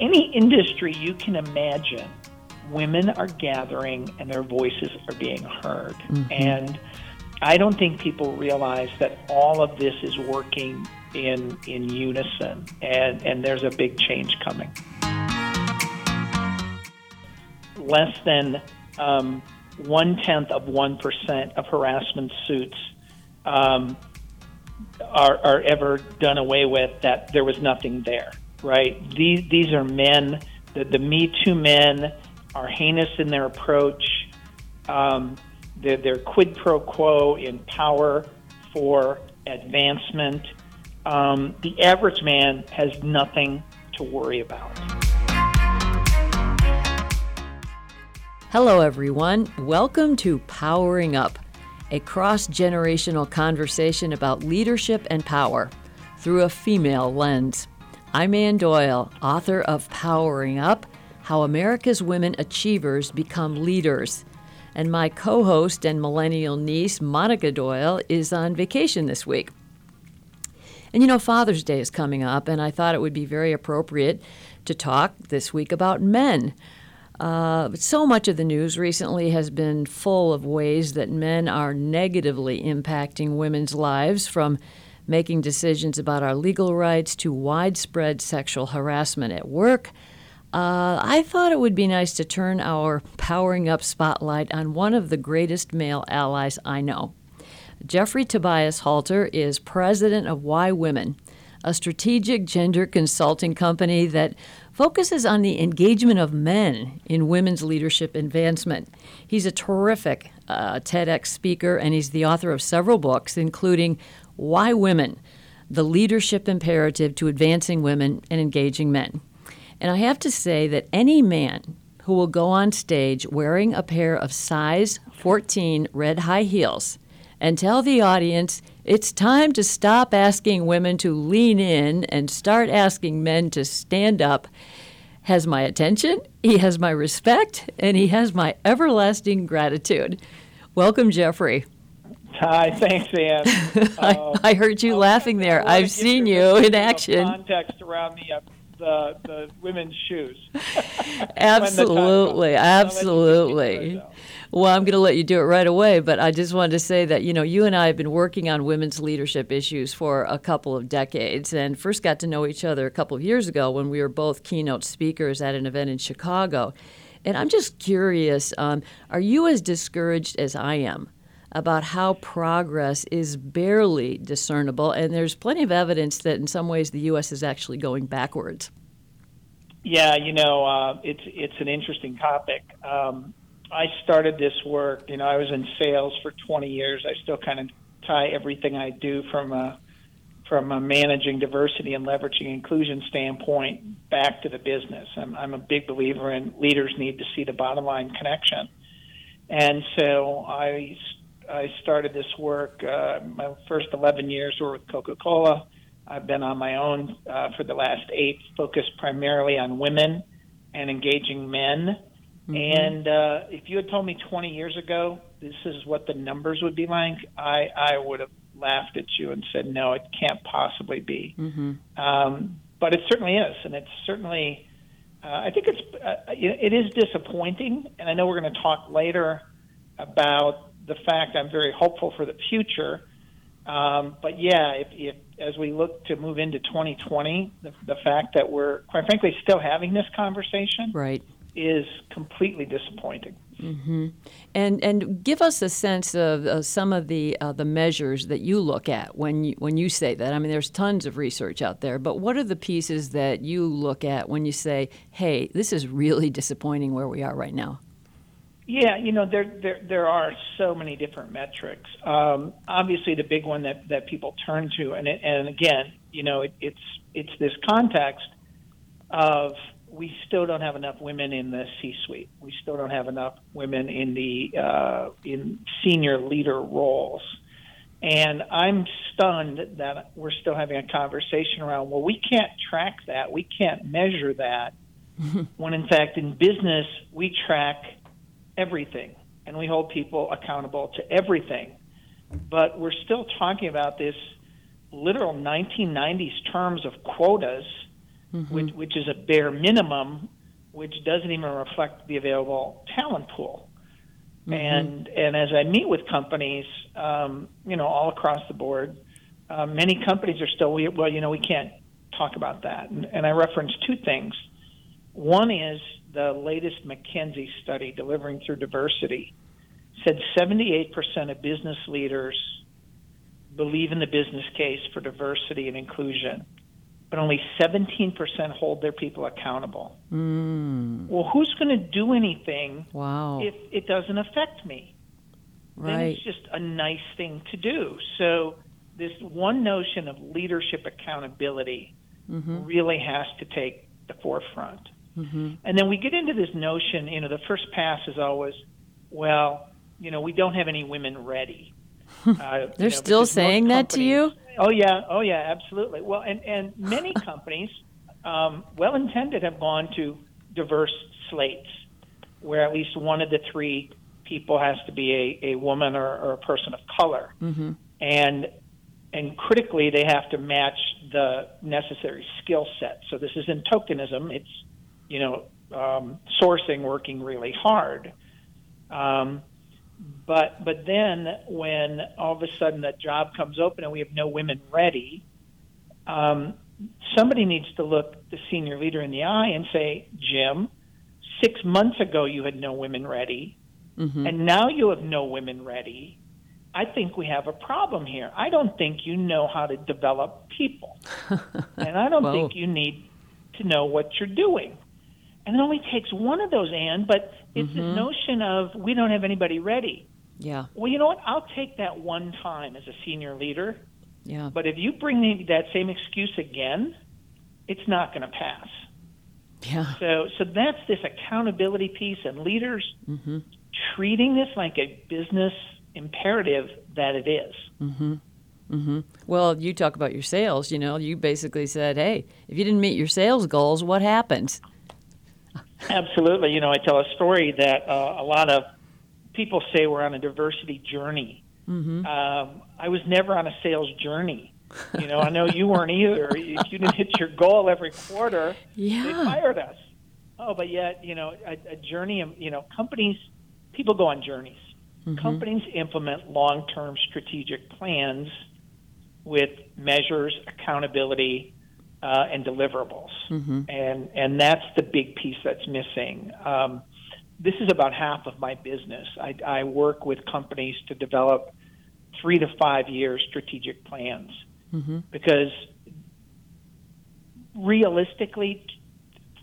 any industry you can imagine, women are gathering and their voices are being heard. Mm-hmm. And I don't think people realize that all of this is working in in unison, and and there's a big change coming. Less than um, one tenth of one percent of harassment suits um, are, are ever done away with. That there was nothing there, right? These these are men. The, the Me Too men are heinous in their approach. Um, they're, they're quid pro quo in power for advancement. Um, the average man has nothing to worry about. Hello, everyone. Welcome to Powering Up, a cross generational conversation about leadership and power through a female lens. I'm Ann Doyle, author of Powering Up How America's Women Achievers Become Leaders and my co host and millennial niece, Monica Doyle, is on vacation this week. And you know, Father's Day is coming up, and I thought it would be very appropriate to talk this week about men. Uh, so much of the news recently has been full of ways that men are negatively impacting women's lives, from making decisions about our legal rights to widespread sexual harassment at work uh, I thought it would be nice to turn our powering up spotlight on one of the greatest male allies I know. Jeffrey Tobias Halter is president of YWomen, a strategic gender consulting company that focuses on the engagement of men in women's leadership advancement. He's a terrific uh, TEDx speaker, and he's the author of several books, including Why Women The Leadership Imperative to Advancing Women and Engaging Men. And I have to say that any man who will go on stage wearing a pair of size 14 red high heels and tell the audience it's time to stop asking women to lean in and start asking men to stand up has my attention, he has my respect, and he has my everlasting gratitude. Welcome, Jeffrey. Hi, thanks, Ann. I, uh, I, heard you laughing there. I've seen you in action. Context around me the the women's shoes. absolutely, absolutely. Well, I'm going to let you do it right away, but I just wanted to say that you know you and I have been working on women's leadership issues for a couple of decades, and first got to know each other a couple of years ago when we were both keynote speakers at an event in Chicago. And I'm just curious: um, Are you as discouraged as I am? About how progress is barely discernible, and there's plenty of evidence that in some ways the U.S. is actually going backwards. Yeah, you know, uh, it's it's an interesting topic. Um, I started this work. You know, I was in sales for 20 years. I still kind of tie everything I do from a from a managing diversity and leveraging inclusion standpoint back to the business. I'm, I'm a big believer in leaders need to see the bottom line connection. And so I I started this work. Uh, my first 11 years were with Coca Cola. I've been on my own uh, for the last eight, focused primarily on women and engaging men. Mm-hmm. And uh, if you had told me 20 years ago this is what the numbers would be like, I, I would have laughed at you and said, no, it can't possibly be. Mm-hmm. Um, but it certainly is. And it's certainly, uh, I think it's, uh, it is disappointing. And I know we're going to talk later about the fact I'm very hopeful for the future. Um, but yeah, if, if as we look to move into 2020, the, the fact that we're quite frankly still having this conversation, right, is completely disappointing. Mm-hmm. And and give us a sense of uh, some of the uh, the measures that you look at when you when you say that. I mean, there's tons of research out there, but what are the pieces that you look at when you say, "Hey, this is really disappointing where we are right now"? Yeah, you know there there there are so many different metrics. Um, obviously, the big one that that people turn to, and it, and again, you know, it, it's it's this context of we still don't have enough women in the C-suite. We still don't have enough women in the uh, in senior leader roles. And I'm stunned that we're still having a conversation around, well, we can't track that. We can't measure that. when in fact, in business, we track everything, and we hold people accountable to everything. But we're still talking about this literal 1990s terms of quotas which, which is a bare minimum, which doesn't even reflect the available talent pool. And and as I meet with companies, um, you know, all across the board, uh, many companies are still well, you know, we can't talk about that. And, and I reference two things. One is the latest McKinsey study, Delivering Through Diversity, said 78% of business leaders believe in the business case for diversity and inclusion, but only 17% hold their people accountable. Mm. Well, who's going to do anything Wow. if it doesn't affect me? Then it's just a nice thing to do. So, this one notion of leadership accountability Mm-hmm. really has to take the forefront. And then we get into this notion, you know, the first pass is always, well, you know, we don't have any women ready. Uh, They're know, still saying that to you? Oh yeah, oh yeah, absolutely. Well, and and many companies, um, well intended, have gone to diverse slates, where at least one of the three people has to be a, a woman or, or a person of color, Mm-hmm. and and critically they have to match the necessary skill set. So this isn't tokenism; it's you know um, sourcing working really hard. Um, but but then when all of a sudden that job comes open and we have no women ready, um, somebody needs to look the senior leader in the eye and say, Jim, six months ago you had no women ready, Mm-hmm. and now you have no women ready. I think we have a problem here. I don't think you know how to develop people, and I don't think you need to know what you're doing. And it only takes one of those, Ann, but it's Mm-hmm. this notion of we don't have anybody ready. Yeah. Well, you know what? I'll take that one time as a senior leader, Yeah. but if you bring me that same excuse again, it's not going to pass. Yeah. So, so that's this accountability piece, and leaders Mm-hmm. treating this like a business imperative that it is. Mm-hmm. Well, you talk about your sales. You know, you basically said, "Hey, if you didn't meet your sales goals, what happens?" Absolutely. You know, I tell a story that uh, a lot of people say we're on a diversity journey. Mm-hmm. Um, I was never on a sales journey. You know, I know you weren't either. If you didn't hit your goal every quarter, they fired us. Oh, but yet, you know, a, a journey, you know, companies, people go on journeys. Companies implement long term strategic plans with measures, accountability, uh, and deliverables. And, and that's the big piece that's missing. Um, this is about half of my business. I, I work with companies to develop three to five year strategic plans because realistically,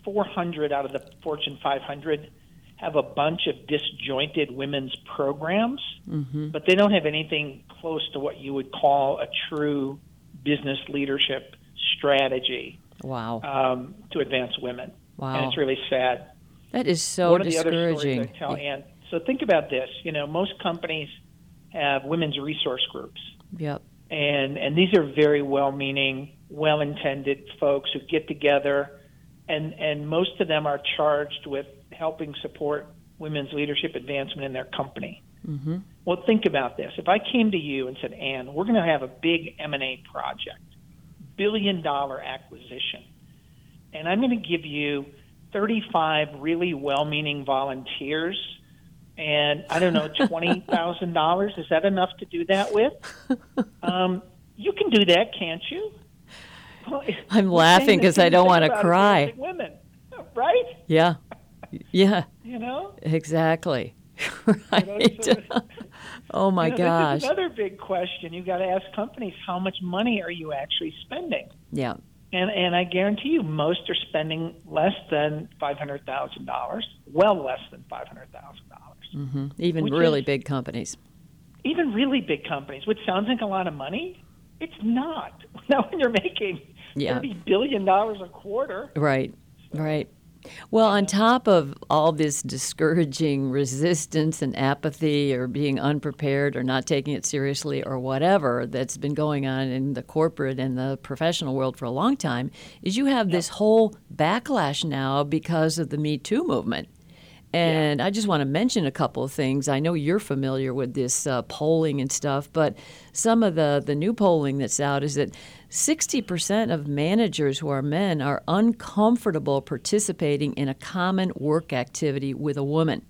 400 out of the Fortune 500 have a bunch of disjointed women's programs, but they don't have anything close to what you would call a true business leadership strategy Wow. um, to advance women. Wow. And it's really sad. That is so One of the other discouraging. stories I tell Ann. So think about this. You know, most companies have women's resource groups Yep. and and these are very well-meaning, well-intended folks who get together, and and most of them are charged with helping support women's leadership advancement in their company. Mm-hmm. Well, think about this: if I came to you and said, "Ann, we're going to have a big M and A project, billion-dollar acquisition, and I'm going to give you 35 really well-meaning volunteers." And I don't know, twenty thousand dollars. Is that enough to do that with? Um, you can do that, can't you? Well, I'm laughing because I don't wanna cry. Women, right? Yeah. Yeah. You know. Exactly. You know, so- oh my you know, gosh. This is another big question. You've got to ask companies how much money are you actually spending? Yeah. And and I guarantee you, most are spending less than five hundred thousand dollars. Well, less than five hundred thousand dollars. hmm Even really is- big companies. Even really big companies, which sounds like a lot of money, it's not. Now, when you're making Yeah. thirty billion dollars a quarter, Right, right. Well, on top of all this discouraging resistance and apathy or being unprepared or not taking it seriously or whatever that's been going on in the corporate and the professional world for a long time, is you have this whole backlash now because of the Me Too movement. And I just want to mention a couple of things. I know you're familiar with this uh, polling and stuff, but some of the, the new polling that's out is that 60% of managers who are men are uncomfortable participating in a common work activity with a woman,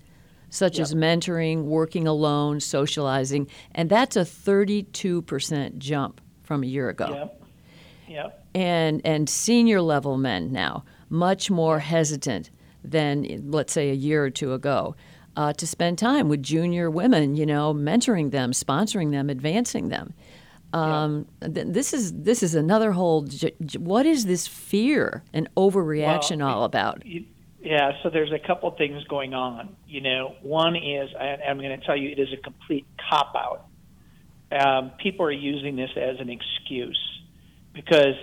such Yep. as mentoring, working alone, socializing, and that's a 32% jump from a year ago Yep. Yep. and and senior level men now much more hesitant than let's say a year or two ago uh, to spend time with junior women you know mentoring them sponsoring them advancing them um, th- this is this is another whole j- j- what is this fear and overreaction Well, all about You- Yeah, so there's a couple things going on. You know, one is I, I'm going to tell you it is a complete cop out. Um, people are using this as an excuse because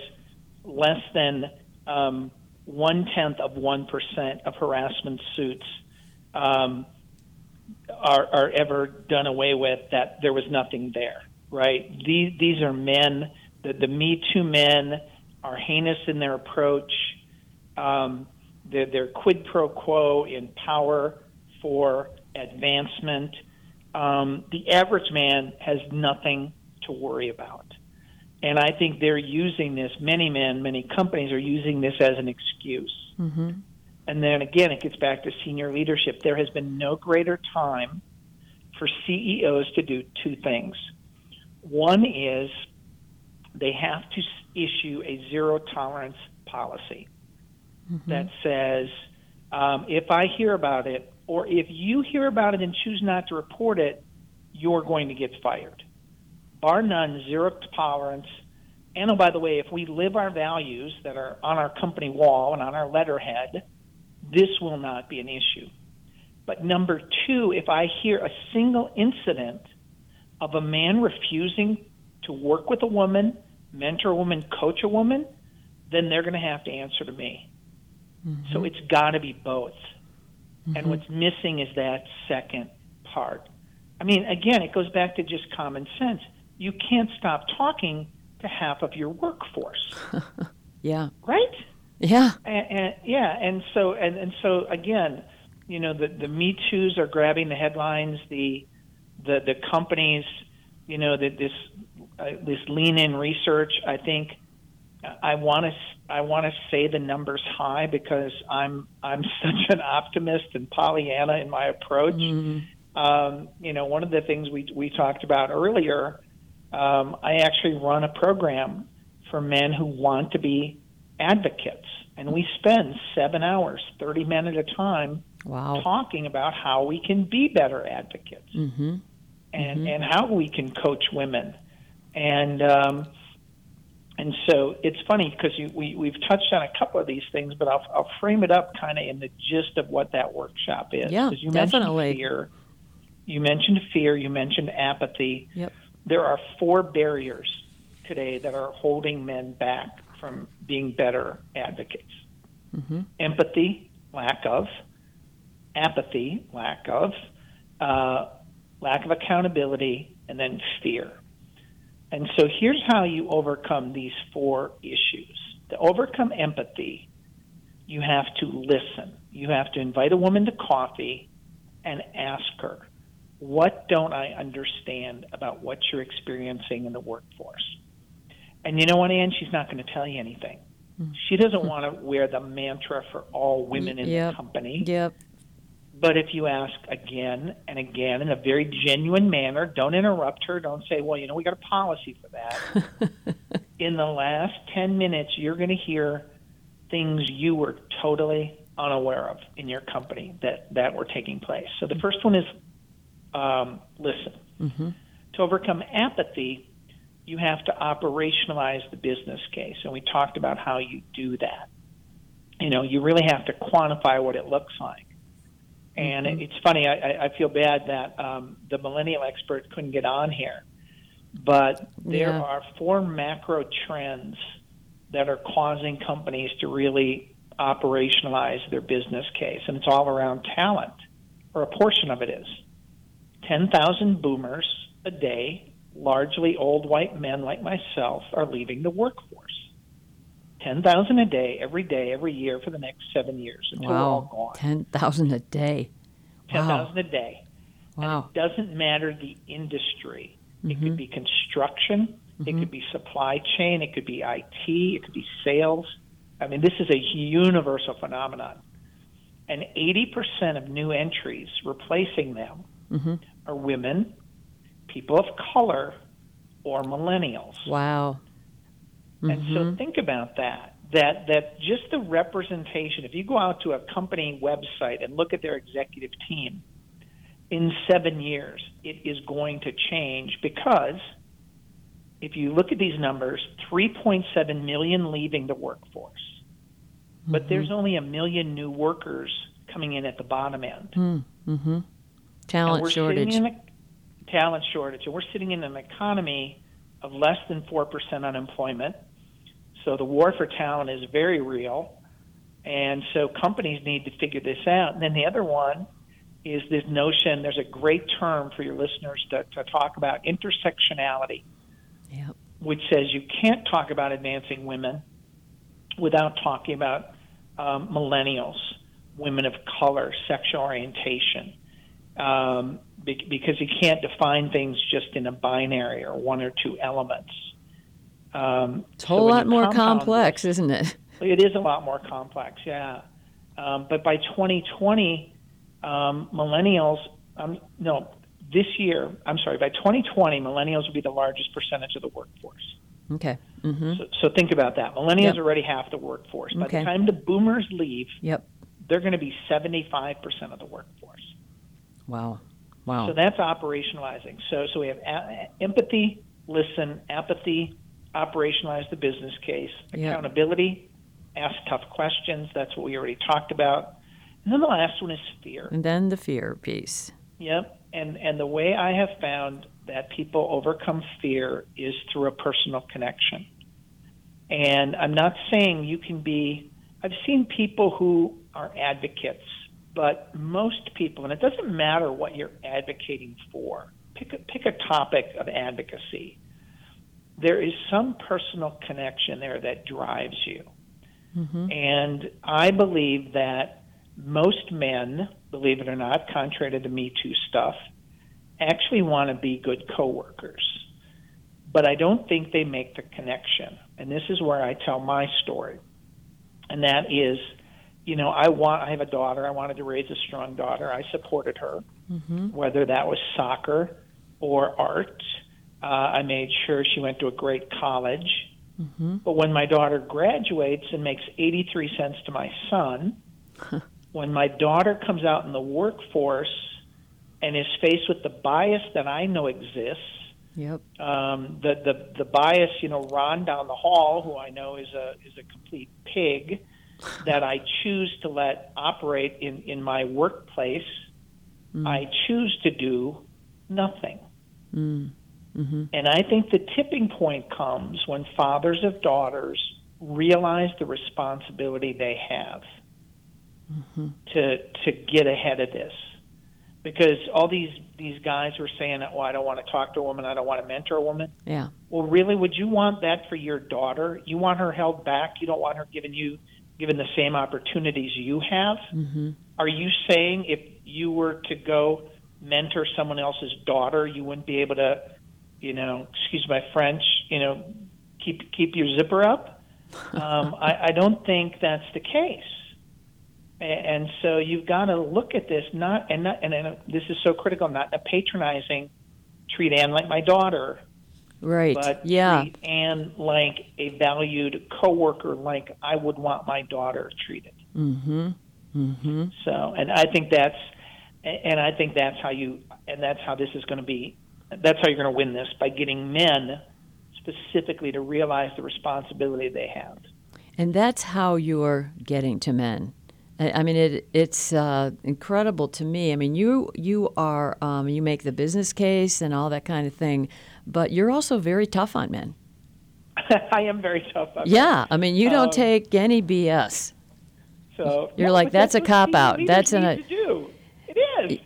less than um, one tenth of one percent of harassment suits um, are, are ever done away with. That there was nothing there, right? These these are men. The, the Me Too men are heinous in their approach. Um, they're, they're quid pro quo in power for advancement. Um, the average man has nothing to worry about. And I think they're using this, many men, many companies are using this as an excuse. mm-hmm. And then again, it gets back to senior leadership. There has been no greater time for CEOs to do two things. One is they have to issue a zero tolerance policy that says um, if I hear about it, or if you hear about it and choose not to report it, you're going to get fired. Bar none, zero tolerance. And oh, by the way, if we live our values that are on our company wall and on our letterhead, this will not be an issue. But number two, if I hear a single incident of a man refusing to work with a woman, mentor a woman, coach a woman, then they're going to have to answer to me. Mm-hmm. So it's got to be both. Mm-hmm. And what's missing is that second part. I mean, again, it goes back to just common sense. You can't stop talking to half of your workforce, yeah right? yeah and, and yeah, and so and, and so again, you know, the the Me Too's are grabbing the headlines. The the the companies, you know, that this uh, this lean in research. I think I want to I want to say the numbers high because I'm I'm such an optimist and Pollyanna in my approach. Um, you know, one of the things we we talked about earlier. Um, I actually run a program for men who want to be advocates, and we spend seven hours, thirty men at a time, wow talking about how we can be better advocates mm-hmm. and and how we can coach women, and um, and so it's funny because we we've touched on a couple of these things, but I'll I'll frame it up kind of in the gist of what that workshop is. Yeah, you definitely. mentioned fear, you mentioned fear, you mentioned apathy. Yep. There are four barriers today that are holding men back from being better advocates. Empathy, lack of. Apathy, lack of. Uh, lack of accountability, and then fear. And so here's how you overcome these four issues. To overcome empathy, you have to listen. You have to invite a woman to coffee and ask her, What don't I understand about what you're experiencing in the workforce? And you know what, Ann? She's not going to tell you anything. Mm-hmm. She doesn't want to wear the mantra for all women in Yep. the company. yep But if you ask again and again in a very genuine manner, don't interrupt her. Don't say, well, you know, we got a policy for that. in the last 10 minutes, you're going to hear things you were totally unaware of in your company that, that were taking place. So the mm. first one is um, listen. To overcome apathy, you have to operationalize the business case. And we talked about how you do that. You know, you really have to quantify what it looks like. And Mm-hmm. it's funny, I, I- I feel bad that um, the millennial expert couldn't get on here. But there Yeah. are four macro trends that are causing companies to really operationalize their business case. And it's all around talent, or a portion of it is. 10,000 boomers a day, largely old white men like myself, are leaving the workforce. 10,000 a day, every day, every year for the next seven years until we're all gone. ten thousand a day ten thousand a day. Wow. And it doesn't matter the industry. It could mm-hmm. be construction. It could mm-hmm. be supply chain. It could be IT. It could be sales. I mean, this is a universal phenomenon. And 80% of new entries replacing them mm-hmm. Are women, people of color, or millennials. Wow. And so mm-hmm. think about that. That that just the representation. If you go out to a company website and look at their executive team, in seven years, it is going to change because if you look at these numbers, 3.7 million leaving the workforce, but mm-hmm. there's only a million new workers coming in at the bottom end. And Talent shortage. A talent shortage, and we're sitting in an economy of less than four percent unemployment. So the war for talent is very real, and so companies need to figure this out. And then the other one is this notion. There's a great term for your listeners to, to talk about intersectionality, Yep. which says you can't talk about advancing women without talking about um, millennials, women of color, sexual orientation, um, be- because you can't define things just in a binary or one or two elements. Um, It's a whole when lot more complex, this- isn't it? it is a lot more complex, yeah. Um, but by 2020, um, millennials, um, no, this year, I'm sorry, by 2020, millennials will be the largest percentage of the workforce. Okay. Mm-hmm. So, so think about that. Millennials Yep. are already half the workforce. By Okay. the time the boomers leave, Yep. they're going to be 75% of the workforce. Wow. Wow. So that's operationalizing. So, so we have a- empathy, listen, apathy, operationalize the business case, accountability, ask tough questions. That's what we already talked about. And then the last one is fear. and then the fear piece. Yep. And and the way I have found that people overcome fear is through a personal connection. And I'm not saying you can be I've seen people who are advocates, but most people and it doesn't matter what you're advocating for. Pick a pick a topic of advocacy. There is some personal connection there that drives you. Mm-hmm. And I believe that most men, believe it or not, contrary to the Me Too stuff, actually want to be good coworkers. But I don't think they make the connection. And this is where I tell my story. And that is, you know, I want I have a daughter. I wanted to raise a strong daughter. I supported her, whether that was soccer or art. Uh, I made sure she went to a great college. But when my daughter graduates and makes 83 cents to my son, when my daughter comes out in the workforce and is faced with the bias that I know exists, Yep. um, the, the the bias, you know, Ron down the hall, who I know is a is a complete pig, that I choose to let operate in in my workplace, mm. I choose to do nothing. Mm. Mm-hmm. And I think the tipping point comes when fathers of daughters realize the responsibility they have mm-hmm. to to get ahead of this. Because all these these guys were saying, "Oh, I don't want to talk to a woman. I don't want to mentor a woman." Yeah. Well, really, would you want that for your daughter? You want her held back? You don't want her giving you given the same opportunities you have? Mm-hmm. Are you saying if you were to go mentor someone else's daughter, you wouldn't be able to, you know, excuse my French, you know, keep keep your zipper up? um, I, I don't think that's the case. And so you've got to look at this not and not and, and this is so critical, not in a patronizing treat Ann like my daughter, Right. but yeah. treat Ann like a valued coworker, like I would want my daughter treated. Mm-hmm. Mm-hmm. So, and I think that's, and I think that's how you, and that's how this is going to be. That's how you're going to win this by getting men specifically to realize the responsibility they have. And that's how you're getting to men. I I mean, it, it's uh, incredible to me. I mean, you you are um, you make the business case and all that kind of thing, but you're also very tough on men. I am very tough. on Yeah, I mean, you don't Um, take any BS. So You're No, like, but that's a cop-out. That's an- need to do. It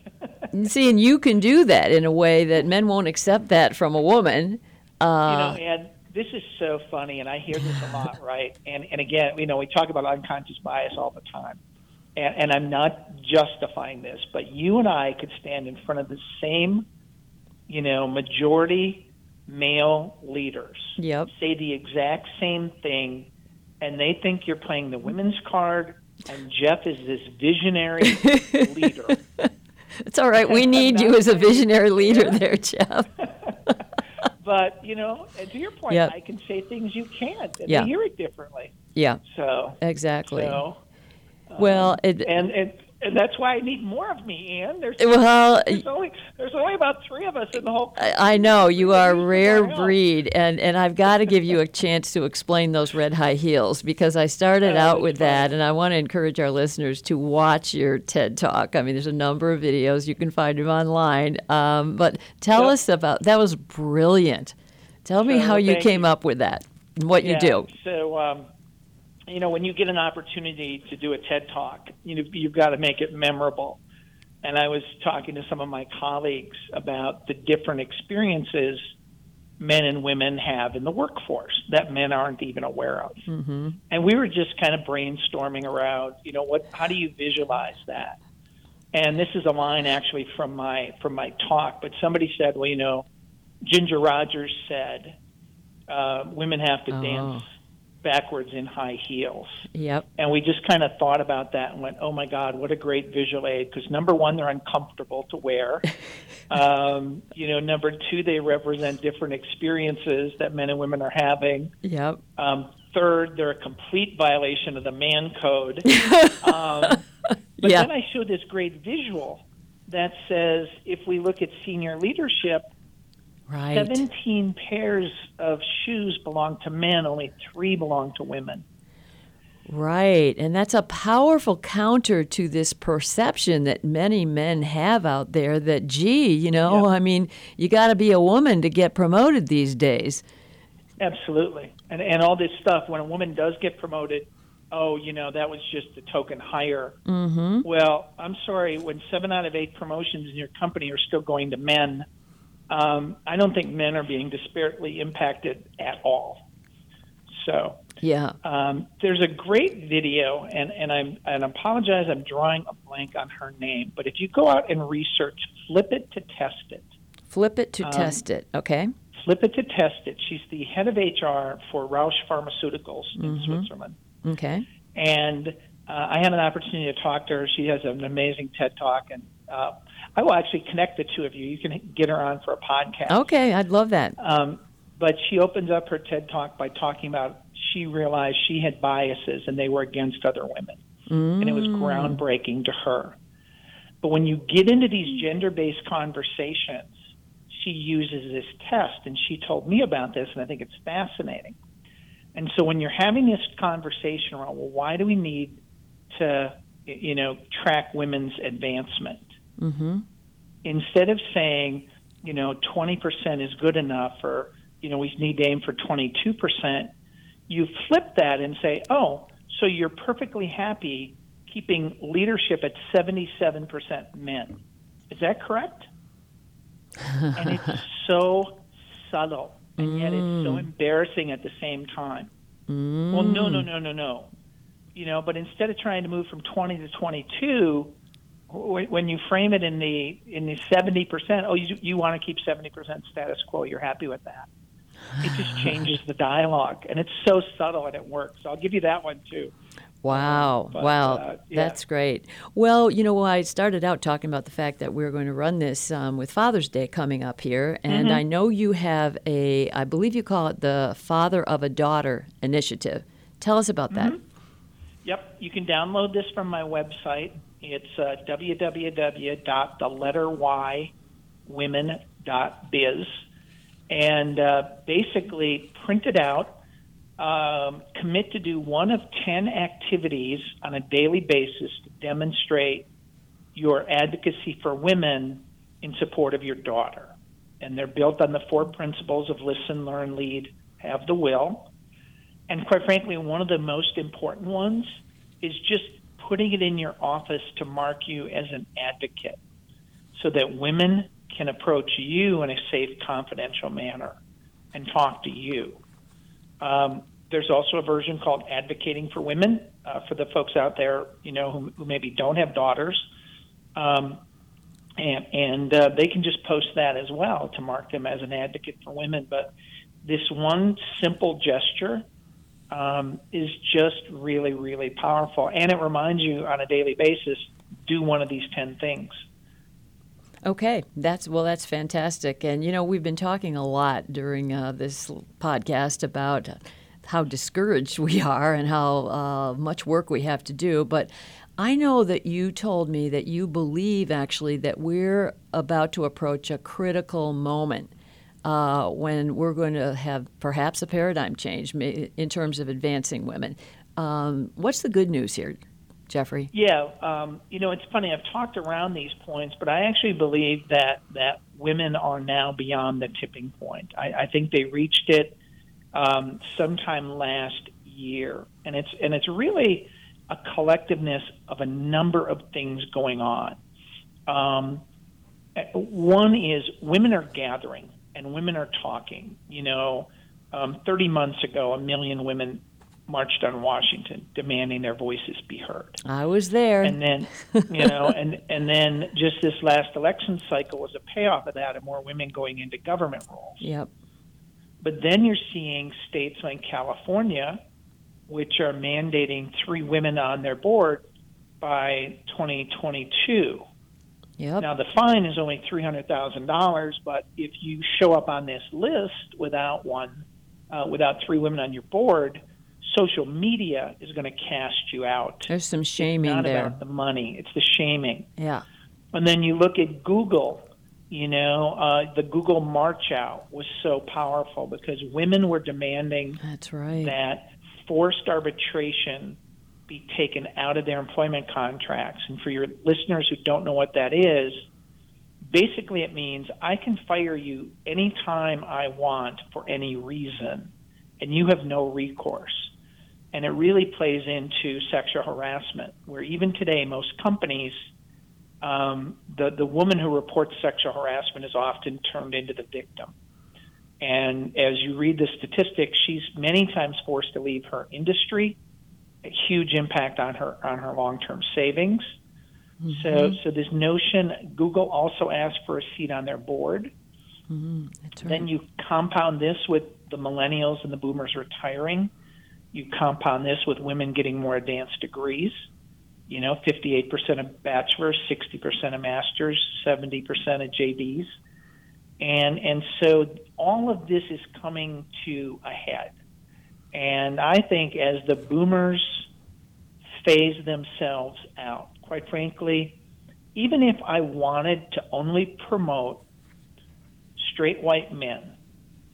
is. See, and you can do that in a way that men won't accept that from a woman. you Uh, know, and this is so funny, and I hear this a lot, right? And and again, you know, we talk about unconscious bias all the time, and, and I'm not justifying this, but you and I could stand in front of the same, you know, majority male leaders, Yep. say the exact same thing, and they think you're playing the women's card, and Jeff is this visionary leader. It's all right. We need you as a visionary leader there, Jeff. But you know, and to your point, Yep. I can say things you can't, and Yeah. they hear it differently. Yeah, So, exactly. so Well, um, it, and, and and that's why I need more of me, Ann. There's, well, there's only there's only about three of us in the whole. I I know you are a rare breed, and, and I've got to give you a chance to explain those red high heels because I started Oh, out with that, and I want to encourage our listeners to watch your TED Talk. I mean, there's a number of videos you can find them online, um, but tell Yep. us about that. Was brilliant. Tell me So, how you came you. up with that, and what Yeah, you do. So, um, you know, when you get an opportunity to do a TED talk, you know, you've got to make it memorable. And I was talking to some of my colleagues about the different experiences men and women have in the workforce that men aren't even aware of. hmm And we were just kind of brainstorming around, you know, what how do you visualize that? And this is a line actually from my from my talk, but somebody said, well, you know, Ginger Rogers said uh, women have to Oh. dance backwards in high heels. Yep. And we just kind of thought about that and went, oh my God, what a great visual aid. Because number one, they're uncomfortable to wear. um, you know, number two, they represent different experiences that men and women are having. Yep. Um, third, they're a complete violation of the man code. um, but Yeah. then I showed this great visual that says if we look at senior leadership, Right. 17 pairs of shoes belong to men, only three belong to women. Right. And that's a powerful counter to this perception that many men have out there that, gee, you know, Yeah. I mean, you got to be a woman to get promoted these days. Absolutely. And, and all this stuff, when a woman does get promoted, oh, you know, that was just a token hire. Mm-hmm. Well, I'm sorry, when seven out of eight promotions in your company are still going to men, um, I don't think men are being disparately impacted at all. So Yeah. um, there's a great video, and, and I'm and apologize, I'm drawing a blank on her name, but if you go out and research, flip it to test it. Flip it to Um, test it. Okay. Flip it to test it. She's the head of HR for Roche Pharmaceuticals in Switzerland. Okay. and uh, I had an opportunity to talk to her. She has an amazing TED talk, and uh, I will actually connect the two of you. You can get her on for a podcast. Okay. I'd love that. Um, but she opens up her TED talk by talking about she realized she had biases and they were against other women, and it was groundbreaking to her. But when you get into these gender-based conversations, she uses this test, and she told me about this, and I think it's fascinating. And so when you're having this conversation around, well, why do we need to, you know, track women's advancement? Mm-hmm. Instead of saying, you know, 20% is good enough, or you know, we need to aim for 22%, you flip that and say, oh, so you're perfectly happy keeping leadership at 77% men. Is that correct? and it's so subtle, and yet it's so embarrassing at the same time. Well, no, no, no, no, no. You know, but instead of trying to move from 20 to 22, wh- when you frame it in the in the 70 percent, oh, you you want to keep 70 percent status quo, you're happy with that. It just changes the dialogue, and it's so subtle and it works. So I'll give you that one too. Wow. but, wow. uh, yeah. That's great. Well, you know, I started out talking about the fact that we are going to run this um, with Father's Day coming up here. And Mm-hmm. I know you have a, I believe you call it the Father of a Daughter initiative. Tell us about that. Yep, you can download this from my website. It's uh, www.theletterywomen.biz, and uh, basically print it out. Um, commit to do one of ten activities on a daily basis to demonstrate your advocacy for women in support of your daughter. And they're built on the four principles of listen, learn, lead, have the will. And quite frankly, one of the most important ones is just putting it in your office to mark you as an advocate so that women can approach you in a safe, confidential manner and talk to you. Um, there's also a version called Advocating for Women uh, for the folks out there, you know, who, who maybe don't have daughters. Um, and and uh, they can just post that as well to mark them as an advocate for women. But this one simple gesture um, is just really, really powerful, and it reminds you on a daily basis do one of these ten things. Okay, that's well, that's fantastic. And you know, we've been talking a lot during uh, this podcast about how discouraged we are and how uh, much work we have to do. But I know that you told me that you believe actually that we're about to approach a critical moment uh, when we're going to have perhaps a paradigm change in terms of advancing women. Um, what's the good news here, Jeffrey? Yeah, um, you know, it's funny. I've talked around these points, but I actually believe that that women are now beyond the tipping point. I, I think they reached it um, sometime last year, and it's and it's really a collectiveness of a number of things going on. Um, one is women are gathering and women are talking. You know, um, 30 months ago, a million women marched on Washington demanding their voices be heard. I was there. And then, you know, and and then just this last election cycle was a payoff of that, and more women going into government roles. Yep. But then you're seeing states like California, which are mandating three women on their board by 2022. Yep. Now the fine is only three hundred thousand dollars, but if you show up on this list without one, uh, without three women on your board, social media is going to cast you out. There's some shaming it's not there. about the money; it's the shaming. Yeah. And then you look at Google. You know, uh, the Google March Out was so powerful because women were demanding That's right. that forced arbitration be taken out of their employment contracts. And for your listeners who don't know what that is, basically it means I can fire you anytime I want for any reason, and you have no recourse. And it really plays into sexual harassment, where even today, most companies um, the the woman who reports sexual harassment is often turned into the victim. And as you read the statistics, she's many times forced to leave her industry. A huge impact on her on her long term savings. Mm-hmm. So so this notion, Google also asked for a seat on their board. Mm-hmm. Right. Then you compound this with the millennials and the boomers retiring. You compound this with women getting more advanced degrees you know, 58% of bachelors, 60% of masters, 70% of JDs. And, and so all of this is coming to a head. And I think as the boomers phase themselves out, quite frankly, even if I wanted to only promote straight white men,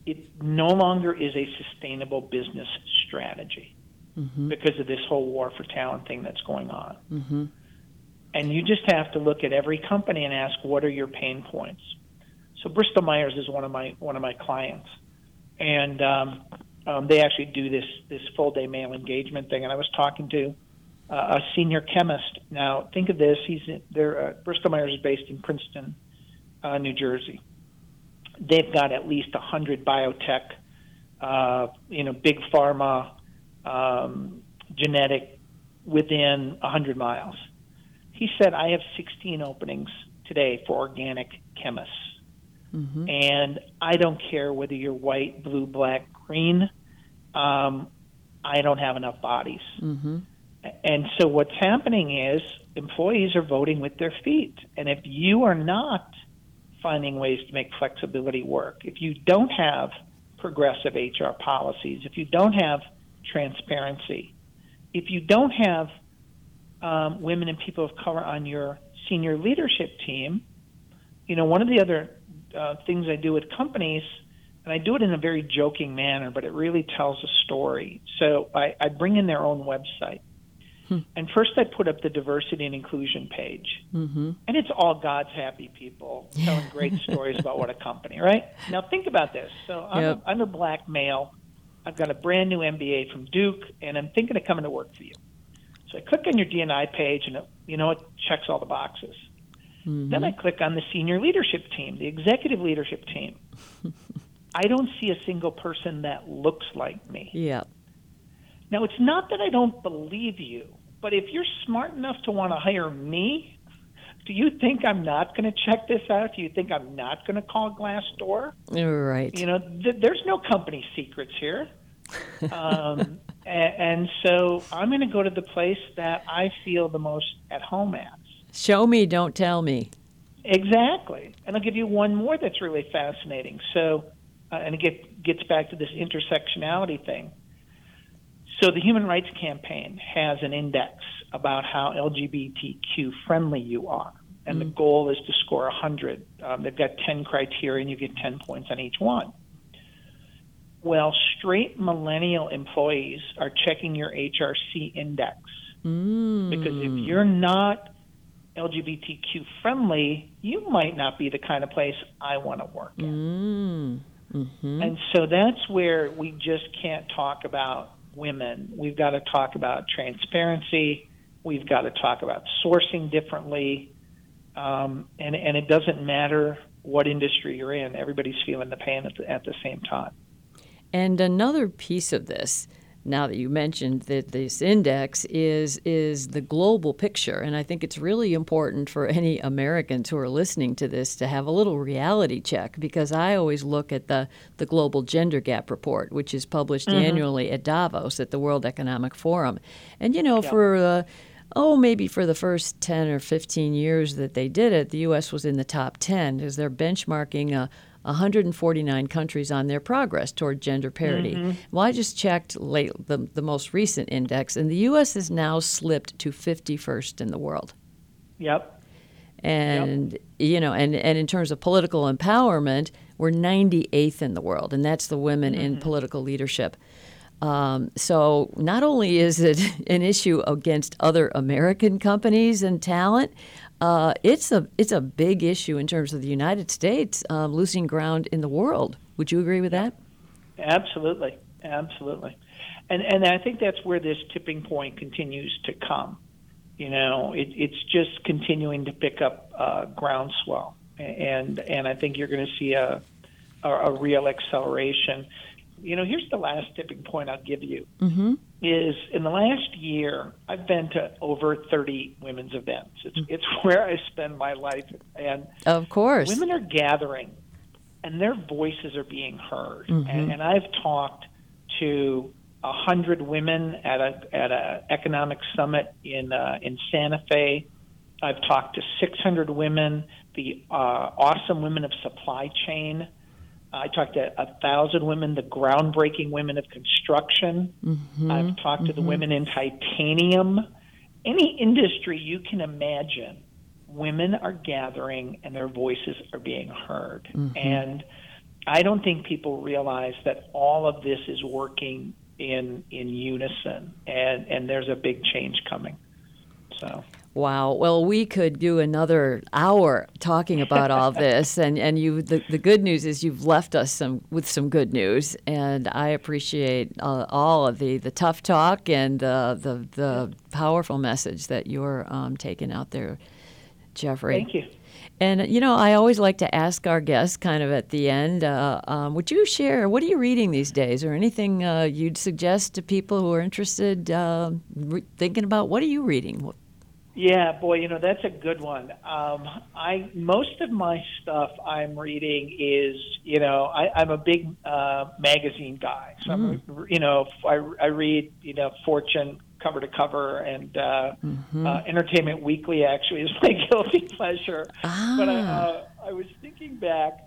it no longer is a sustainable business strategy mm-hmm. because of this whole war for talent thing that's going on. Mm-hmm. And you just have to look at every company and ask, what are your pain points? So Bristol Myers is one of my one of my clients, and um, um, they actually do this this full day male engagement thing. And I was talking to uh, a senior chemist. Now think of this: he's there. Uh, Bristol Myers is based in Princeton, uh, New Jersey. They've got at least a hundred biotech, uh, you know, big pharma, um, genetic within a 100 miles. He said, I have 16 openings today for organic chemists. Mm-hmm. And I don't care whether you're white, blue, black, green. Um, I don't have enough bodies. Mm-hmm. And so what's happening is employees are voting with their feet. And if you are not finding ways to make flexibility work, if you don't have progressive HR policies, if you don't have transparency. If you don't have um, women and people of color on your senior leadership team, you know, one of the other uh, things I do with companies, and I do it in a very joking manner, but it really tells a story. So I, I bring in their own website. Hmm. And first, I put up the diversity and inclusion page, mm-hmm. and it's all God's happy people telling great stories about what a company, right? Now, think about this. So, I'm, yep. a, I'm a black male I've got a brand new MBA from Duke, and I'm thinking of coming to work for you. So I click on your DNI page, and it, you know it checks all the boxes. Mm-hmm. Then I click on the senior leadership team, the executive leadership team. I don't see a single person that looks like me. Yeah. Now, it's not that I don't believe you, but if you're smart enough to want to hire me, do you think I'm not going to check this out? Do you think I'm not going to call Glassdoor? Right. You know, th- there's no company secrets here. um, and, and so I'm going to go to the place that I feel the most at home at. Show me, don't tell me. Exactly. And I'll give you one more that's really fascinating. So, uh, and it get, gets back to this intersectionality thing. So, the Human Rights Campaign has an index about how LGBTQ friendly you are. And the goal is to score 100. Um, they've got 10 criteria, and you get 10 points on each one. Well, straight millennial employees are checking your HRC index. Because if you're not LGBTQ friendly, you might not be the kind of place I want to work in. And so that's where we just can't talk about women. We've got to talk about transparency. We've got to talk about sourcing differently. Um, and, and it doesn't matter what industry you're in, everybody's feeling the pain at the, at the same time. And another piece of this, now that you mentioned that this index is is the global picture, and I think it's really important for any Americans who are listening to this to have a little reality check because I always look at the the global gender gap report, which is published annually at Davos at the World Economic Forum, and you know for uh, oh, maybe for the first 10 or 15 years that they did it, the U.S. was in the top 10 as they're benchmarking uh, 149 countries on their progress toward gender parity. Well, I just checked late the, the most recent index, and the U.S. has now slipped to 51st in the world. Yep. And you know, and, and in terms of political empowerment, we're 98th in the world, and that's the women in political leadership. Um, so not only is it an issue against other American companies and talent, uh, it's a it's a big issue in terms of the United States um, losing ground in the world. Would you agree with that? Absolutely, absolutely, and and I think that's where this tipping point continues to come. You know, it, it's just continuing to pick up uh, groundswell, and and I think you're going to see a, a a real acceleration. You know, here's the last tipping point I'll give you. Mm-hmm. Is in the last year, I've been to over 30 women's events. It's it's where I spend my life, and Of course. women are gathering and their voices are being heard and, and i've talked to a hundred women at a at a economic summit in uh, in santa fe i've talked to 600 women the uh, awesome women of supply chain I talked to a thousand women, the groundbreaking women of construction. Mm-hmm. I've talked to the mm-hmm. women in titanium. Any industry you can imagine, women are gathering and their voices are being heard. Mm-hmm. And I don't think people realize that all of this is working in in unison, and and there's a big change coming. So. Wow. Well, we could do another hour talking about all this, and and you. The, the good news is you've left us some with some good news, and I appreciate uh, all of the the tough talk and uh, the the powerful message that you're um, taking out there, Jeffrey. Thank you. And you know, I always like to ask our guests, kind of at the end, uh, um, would you share what are you reading these days, or anything uh, you'd suggest to people who are interested, uh, re- thinking about what are you reading? Yeah, boy, you know that's a good one. Um, I most of my stuff I'm reading is, you know, I, I'm a big uh, magazine guy, so I'm, you know, I, I read, you know, Fortune cover to cover, and uh, uh, Entertainment Weekly actually is my guilty pleasure. But I, uh, I was thinking back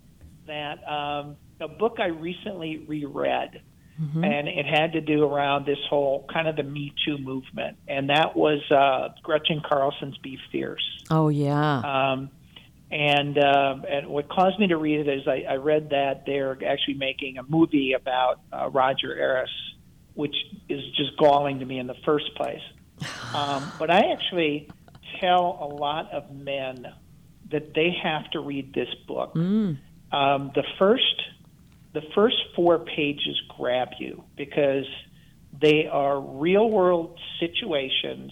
that um, a book I recently reread and it had to do around this whole kind of the Me Too movement, and that was uh, Gretchen Carlson's Be Fierce. Oh yeah. Um, and uh, and what caused me to read it is I, I read that they're actually making a movie about uh, Roger Ailes, which is just galling to me in the first place. Um, but I actually tell a lot of men that they have to read this book. Um, the first the first four pages grab you because they are real world situations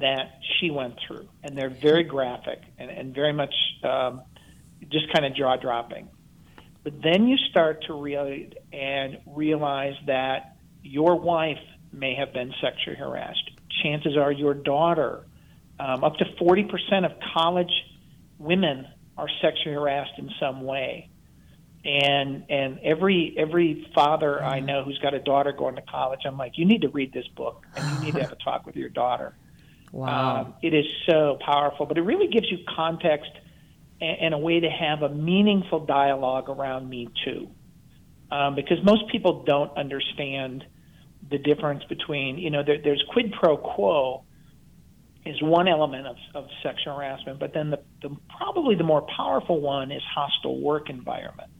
that she went through, and they're very graphic and, and very much um, just kind of jaw dropping. But then you start to read and realize that your wife may have been sexually harassed. Chances are your daughter, um, up to 40% of college women are sexually harassed in some way. And and every every father I know who's got a daughter going to college, I'm like, you need to read this book and you need to have a talk with your daughter. Wow. Um, it is so powerful, but it really gives you context and, and a way to have a meaningful dialogue around Me Too. Um, because most people don't understand the difference between, you know, there, there's quid pro quo is one element of, of sexual harassment, but then the, the probably the more powerful one is hostile work environment,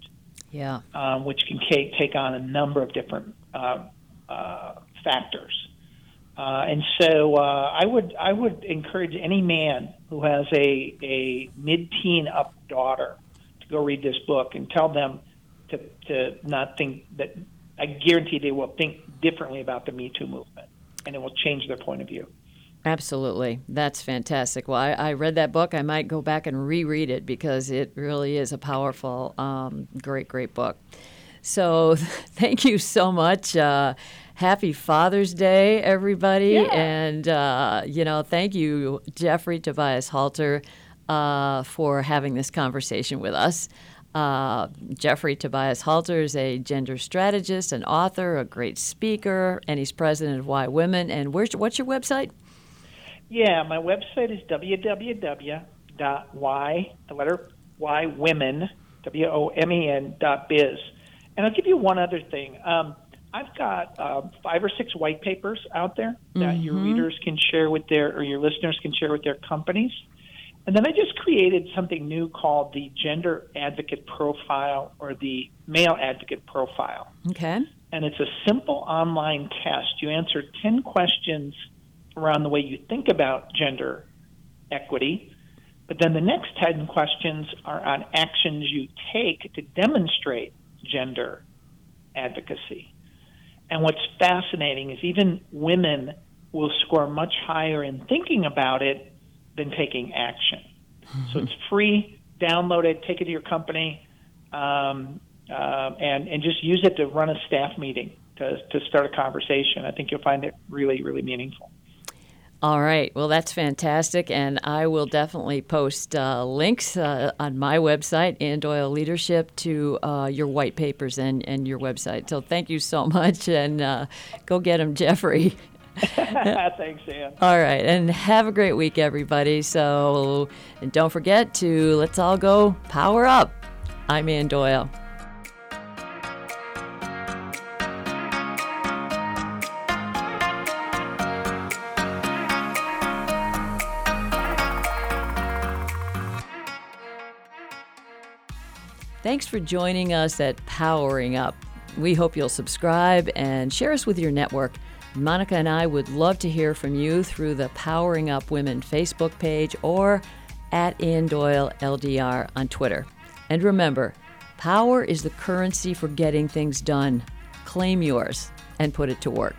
yeah. um, which can take, take on a number of different uh, uh, factors. Uh, and so uh, I would I would encourage any man who has a a mid teen up daughter to go read this book and tell them to to not think that I guarantee they will think differently about the Me Too movement and it will change their point of view. Absolutely. That's fantastic. Well, I, I, read that book. I might go back and reread it because it really is a powerful, um, great, great book. So thank you so much. Uh, happy Father's Day, everybody. Yeah. And, uh, you know, thank you, Jeffrey Tobias Halter, uh, for having this conversation with us. Uh, Jeffrey Tobias Halter is a gender strategist, an author, a great speaker, and he's president of YWomen. And where's, what's your website? Yeah, my website is www.y, the letter Y, women, W O M E N dot biz. And I'll give you one other thing. Um, I've got uh, five or six white papers out there that Mm-hmm. your readers can share with their, or your listeners can share with their companies. And then I just created something new called the Gender Advocate Profile or the Male Advocate Profile. Okay. And it's a simple online test. You answer 10 questions around the way you think about gender equity. But then the next 10 questions are on actions you take to demonstrate gender advocacy. And what's fascinating is even women will score much higher in thinking about it than taking action. So it's free, download it, take it to your company, um, uh, and, and just use it to run a staff meeting to, to start a conversation. I think you'll find it really, really meaningful. All right. Well, that's fantastic. And I will definitely post uh, links uh, on my website, and Doyle Leadership, to uh, your white papers and, and your website. So thank you so much. And uh, go get them, Jeffrey. Thanks, Ann. All right. And have a great week, everybody. So, and don't forget to let's all go power up. I'm Ann Doyle. Thanks for joining us at Powering Up. We hope you'll subscribe and share us with your network. Monica and I would love to hear from you through the Powering Up Women Facebook page or at Ann Doyle LDR on Twitter. And remember, power is the currency for getting things done. Claim yours and put it to work.